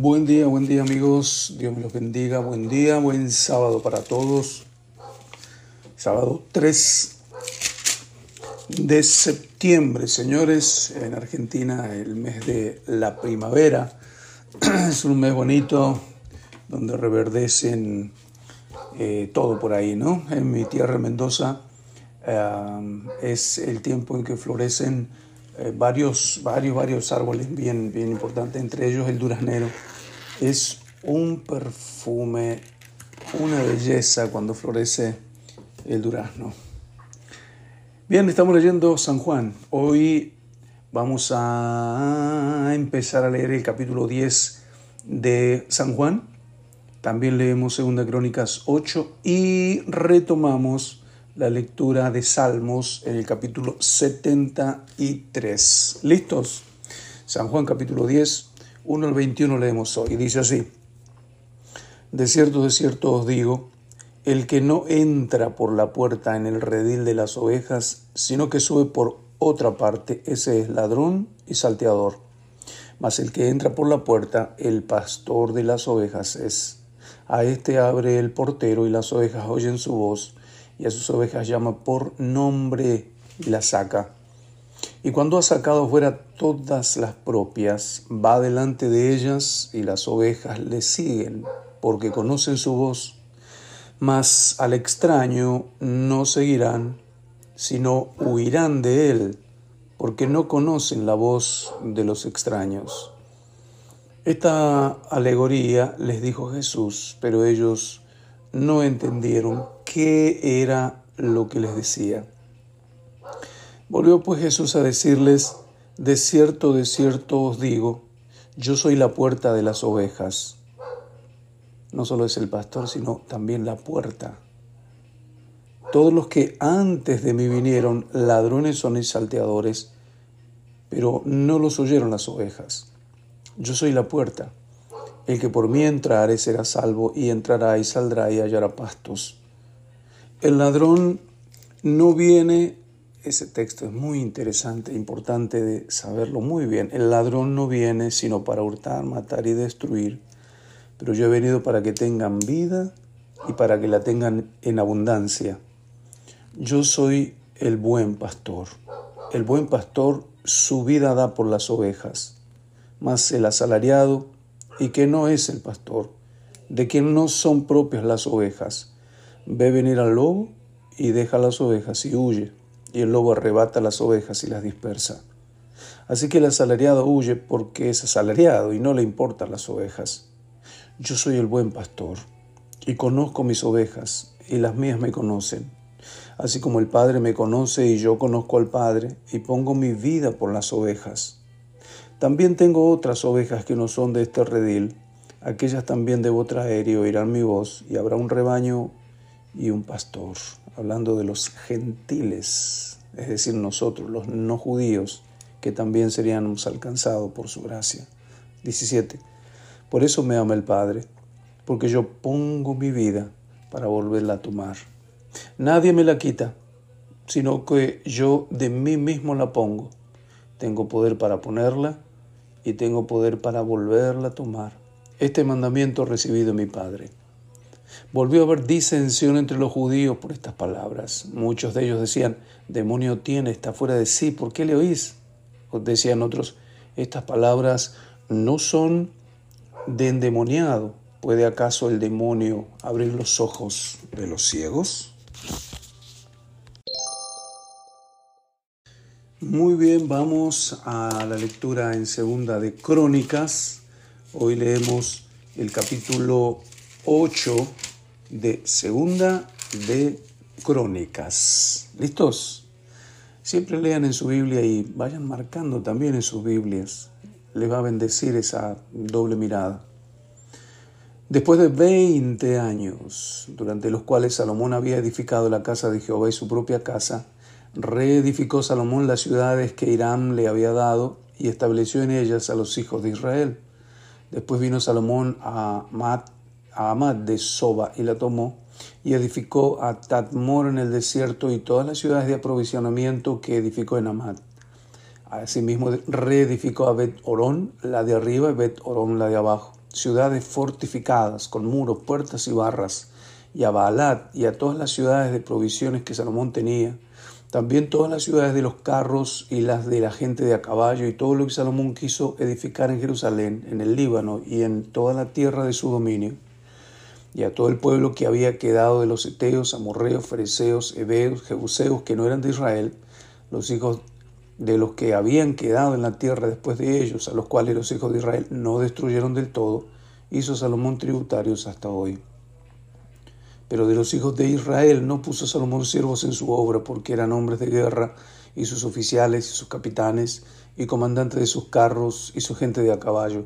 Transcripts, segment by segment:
Buen día, buen día amigos, Dios me los bendiga, buen día, buen sábado para todos. Sábado 3 de septiembre, señores, en Argentina el mes de la primavera. Es un mes bonito donde reverdecen eh, todo por ahí, ¿no? En mi tierra Mendoza eh, es el tiempo en que florecen eh, varios, varios, varios árboles bien, bien importantes, entre ellos el duraznero. Es un perfume, una belleza cuando florece el durazno. Bien, estamos leyendo San Juan. Hoy vamos a empezar a leer el capítulo 10 de San Juan. También leemos Segunda Crónicas 8 y retomamos la lectura de Salmos en el capítulo 73. ¿Listos? San Juan capítulo 10, 1 al 21 leemos hoy. Dice así, De cierto, de cierto os digo, el que no entra por la puerta en el redil de las ovejas, sino que sube por otra parte, ese es ladrón y salteador. Mas el que entra por la puerta, el pastor de las ovejas es. A este abre el portero y las ovejas oyen su voz y a sus ovejas llama por nombre y las saca. Y cuando ha sacado fuera todas las propias, va delante de ellas y las ovejas le siguen, porque conocen su voz. Mas al extraño no seguirán, sino huirán de él, porque no conocen la voz de los extraños. Esta alegoría les dijo Jesús, pero ellos no entendieron qué era lo que les decía. Volvió pues Jesús a decirles, de cierto, de cierto os digo, yo soy la puerta de las ovejas. No solo es el pastor, sino también la puerta. Todos los que antes de mí vinieron, ladrones son y salteadores, pero no los oyeron las ovejas. Yo soy la puerta. El que por mí entrare será salvo y entrará y saldrá y hallará pastos. El ladrón no viene, ese texto es muy interesante, importante de saberlo muy bien. El ladrón no viene sino para hurtar, matar y destruir, pero yo he venido para que tengan vida y para que la tengan en abundancia. Yo soy el buen pastor. El buen pastor su vida da por las ovejas, mas el asalariado y que no es el pastor, de quien no son propias las ovejas. Ve venir al lobo y deja las ovejas y huye, y el lobo arrebata las ovejas y las dispersa. Así que el asalariado huye porque es asalariado y no le importan las ovejas. Yo soy el buen pastor y conozco mis ovejas y las mías me conocen. Así como el Padre me conoce y yo conozco al Padre y pongo mi vida por las ovejas. También tengo otras ovejas que no son de este redil, aquellas también debo traer y oirán mi voz, y habrá un rebaño y un pastor, hablando de los gentiles, es decir, nosotros, los no judíos, que también seríamos alcanzados por su gracia. 17. Por eso me ama el Padre, porque yo pongo mi vida para volverla a tomar. Nadie me la quita, sino que yo de mí mismo la pongo. Tengo poder para ponerla y tengo poder para volverla a tomar. Este mandamiento recibido de mi Padre. Volvió a haber disensión entre los judíos por estas palabras. Muchos de ellos decían, demonio tiene, está fuera de sí, ¿por qué le oís? Decían otros, estas palabras no son de endemoniado. ¿Puede acaso el demonio abrir los ojos de los ciegos? Muy bien, vamos a la lectura en segunda de Crónicas. Hoy leemos el capítulo 8 de segunda de Crónicas. ¿Listos? Siempre lean en su Biblia y vayan marcando también en sus Biblias. Les va a bendecir esa doble mirada. Después de 20 años, durante los cuales Salomón había edificado la casa de Jehová y su propia casa, reedificó Salomón las ciudades que Irán le había dado y estableció en ellas a los hijos de Israel. Después vino Salomón a Amad, de Soba y la tomó y edificó a Tatmor en el desierto y todas las ciudades de aprovisionamiento que edificó en Amad. Asimismo reedificó a Bet Orón, la de arriba, y Bet Orón, la de abajo. ciudades fortificadas con muros, puertas y barras, y a Baalat y a todas las ciudades de provisiones que Salomón tenía, también todas las ciudades de los carros y las de la gente de a caballo y todo lo que Salomón quiso edificar en Jerusalén, en el Líbano y en toda la tierra de su dominio, y a todo el pueblo que había quedado de los eteos, amorreos, fereceos, heveos, jebuseos que no eran de Israel, los hijos de los que habían quedado en la tierra después de ellos, a los cuales los hijos de Israel no destruyeron del todo, hizo Salomón tributarios hasta hoy. Pero de los hijos de Israel no puso Salomón siervos en su obra, porque eran hombres de guerra, y sus oficiales, y sus capitanes, y comandantes de sus carros, y su gente de a caballo.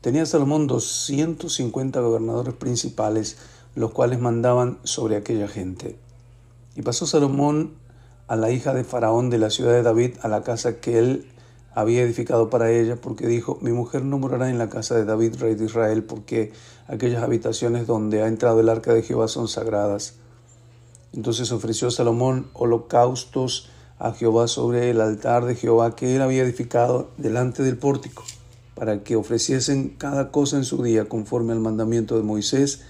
Tenía Salomón doscientos cincuenta gobernadores principales, los cuales mandaban sobre aquella gente. Y pasó Salomón a la hija de Faraón de la ciudad de David a la casa que él había edificado para ella, porque dijo, mi mujer no morará en la casa de David, rey de Israel, porque aquellas habitaciones donde ha entrado el arca de Jehová son sagradas. Entonces ofreció Salomón holocaustos a Jehová sobre el altar de Jehová que él había edificado delante del pórtico, para que ofreciesen cada cosa en su día conforme al mandamiento de Moisés,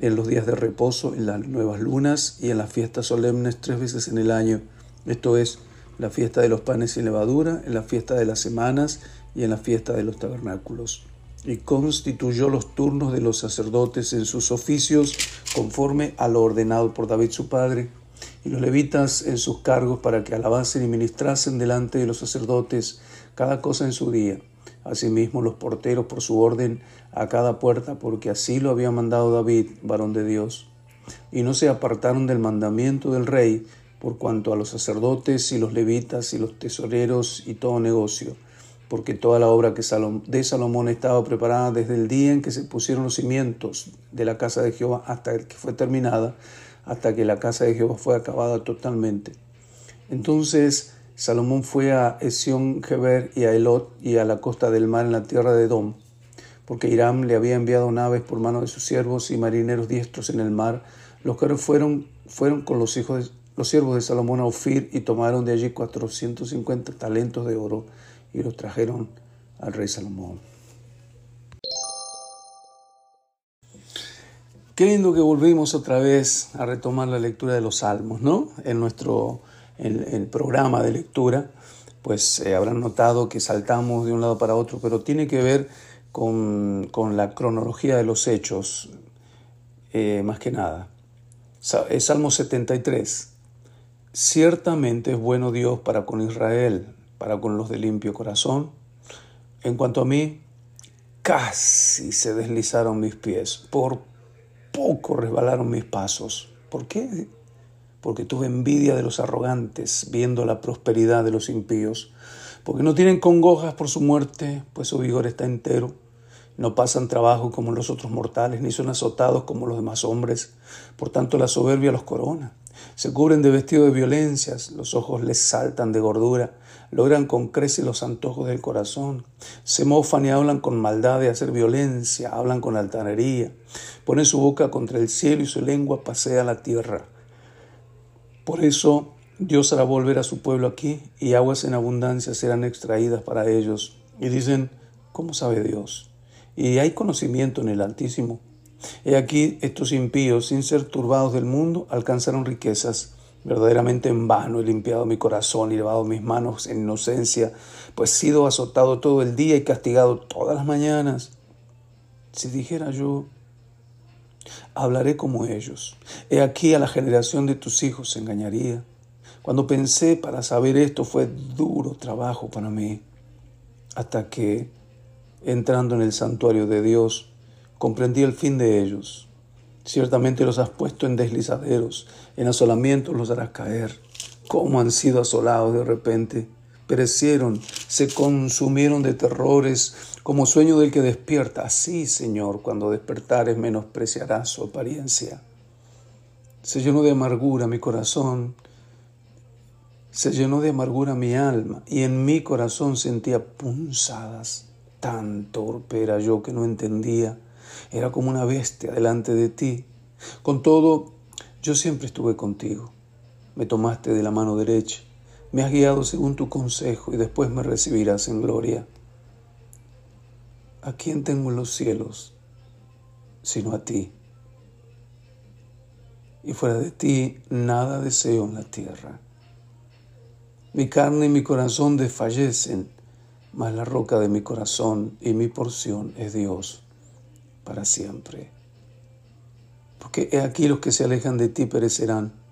en los días de reposo, en las nuevas lunas y en las fiestas solemnes tres veces en el año, esto es, la fiesta de los panes sin levadura, en la fiesta de las semanas y en la fiesta de los tabernáculos. Y constituyó los turnos de los sacerdotes en sus oficios conforme a lo ordenado por David su padre, y los levitas en sus cargos para que alabasen y ministrasen delante de los sacerdotes cada cosa en su día. Asimismo los porteros por su orden a cada puerta, porque así lo había mandado David, varón de Dios. Y no se apartaron del mandamiento del rey, por cuanto a los sacerdotes y los levitas y los tesoreros y todo negocio, porque toda la obra que de Salomón estaba preparada desde el día en que se pusieron los cimientos de la casa de Jehová hasta que fue terminada, hasta que la casa de Jehová fue acabada totalmente. Entonces Salomón fue a Esión Geber y a Elot y a la costa del mar en la tierra de Edom, porque Hiram le había enviado naves por mano de sus siervos y marineros diestros en el mar, los que fueron, fueron con los hijos los siervos de Salomón a Ofir y tomaron de allí 450 talentos de oro y los trajeron al rey Salomón. Qué lindo que volvimos otra vez a retomar la lectura de los salmos, ¿no? En nuestro en, programa de lectura, pues eh, habrán notado que saltamos de un lado para otro, pero tiene que ver con, la cronología de los hechos, eh, más que nada. Salmo 73. Ciertamente es bueno Dios para con Israel, para con los de limpio corazón. En cuanto a mí, casi se deslizaron mis pies, por poco resbalaron mis pasos. ¿Por qué? Porque tuve envidia de los arrogantes, viendo la prosperidad de los impíos, porque no tienen congojas por su muerte, pues su vigor está entero. No pasan trabajo como los otros mortales, ni son azotados como los demás hombres. Por tanto, la soberbia los corona se cubren de vestido de violencias, los ojos les saltan de gordura, logran con creces los antojos del corazón, se mofan y hablan con maldad de hacer violencia, hablan con altanería, ponen su boca contra el cielo y su lengua pasea la tierra. Por eso Dios hará volver a su pueblo aquí y aguas en abundancia serán extraídas para ellos. Y dicen, ¿cómo sabe Dios? Y hay conocimiento en el Altísimo. He aquí estos impíos, sin ser turbados del mundo, alcanzaron riquezas. Verdaderamente en vano he limpiado mi corazón y lavado mis manos en inocencia, pues he sido azotado todo el día y castigado todas las mañanas. Si dijera yo, hablaré como ellos. He aquí a la generación de tus hijos engañaría. Cuando pensé para saber esto fue duro trabajo para mí, hasta que, entrando en el santuario de Dios, comprendí el fin de ellos. Ciertamente los has puesto en deslizaderos, en asolamientos los harás caer. ¿Cómo han sido asolados de repente? Perecieron, se consumieron de terrores, como sueño del que despierta. Así, Señor, cuando despertares menospreciarás su apariencia. Se llenó de amargura mi corazón, se llenó de amargura mi alma, y en mi corazón sentía punzadas. Tan torpe era yo que no entendía era como una bestia delante de ti. Con todo, yo siempre estuve contigo. Me tomaste de la mano derecha, me has guiado según tu consejo y después me recibirás en gloria. ¿a quién tengo en los cielos sino a ti? Y fuera de ti nada deseo en la tierra. Mi carne y mi corazón desfallecen, mas la roca de mi corazón y mi porción es Dios para siempre. Porque he aquí los que se alejan de ti perecerán.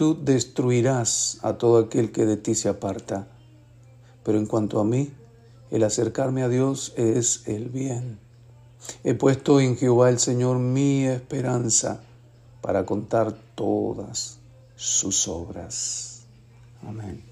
Tú destruirás a todo aquel que de ti se aparta. Pero en cuanto a mí, el acercarme a Dios es el bien. He puesto en Jehová el Señor mi esperanza para contar todas sus obras. Amén.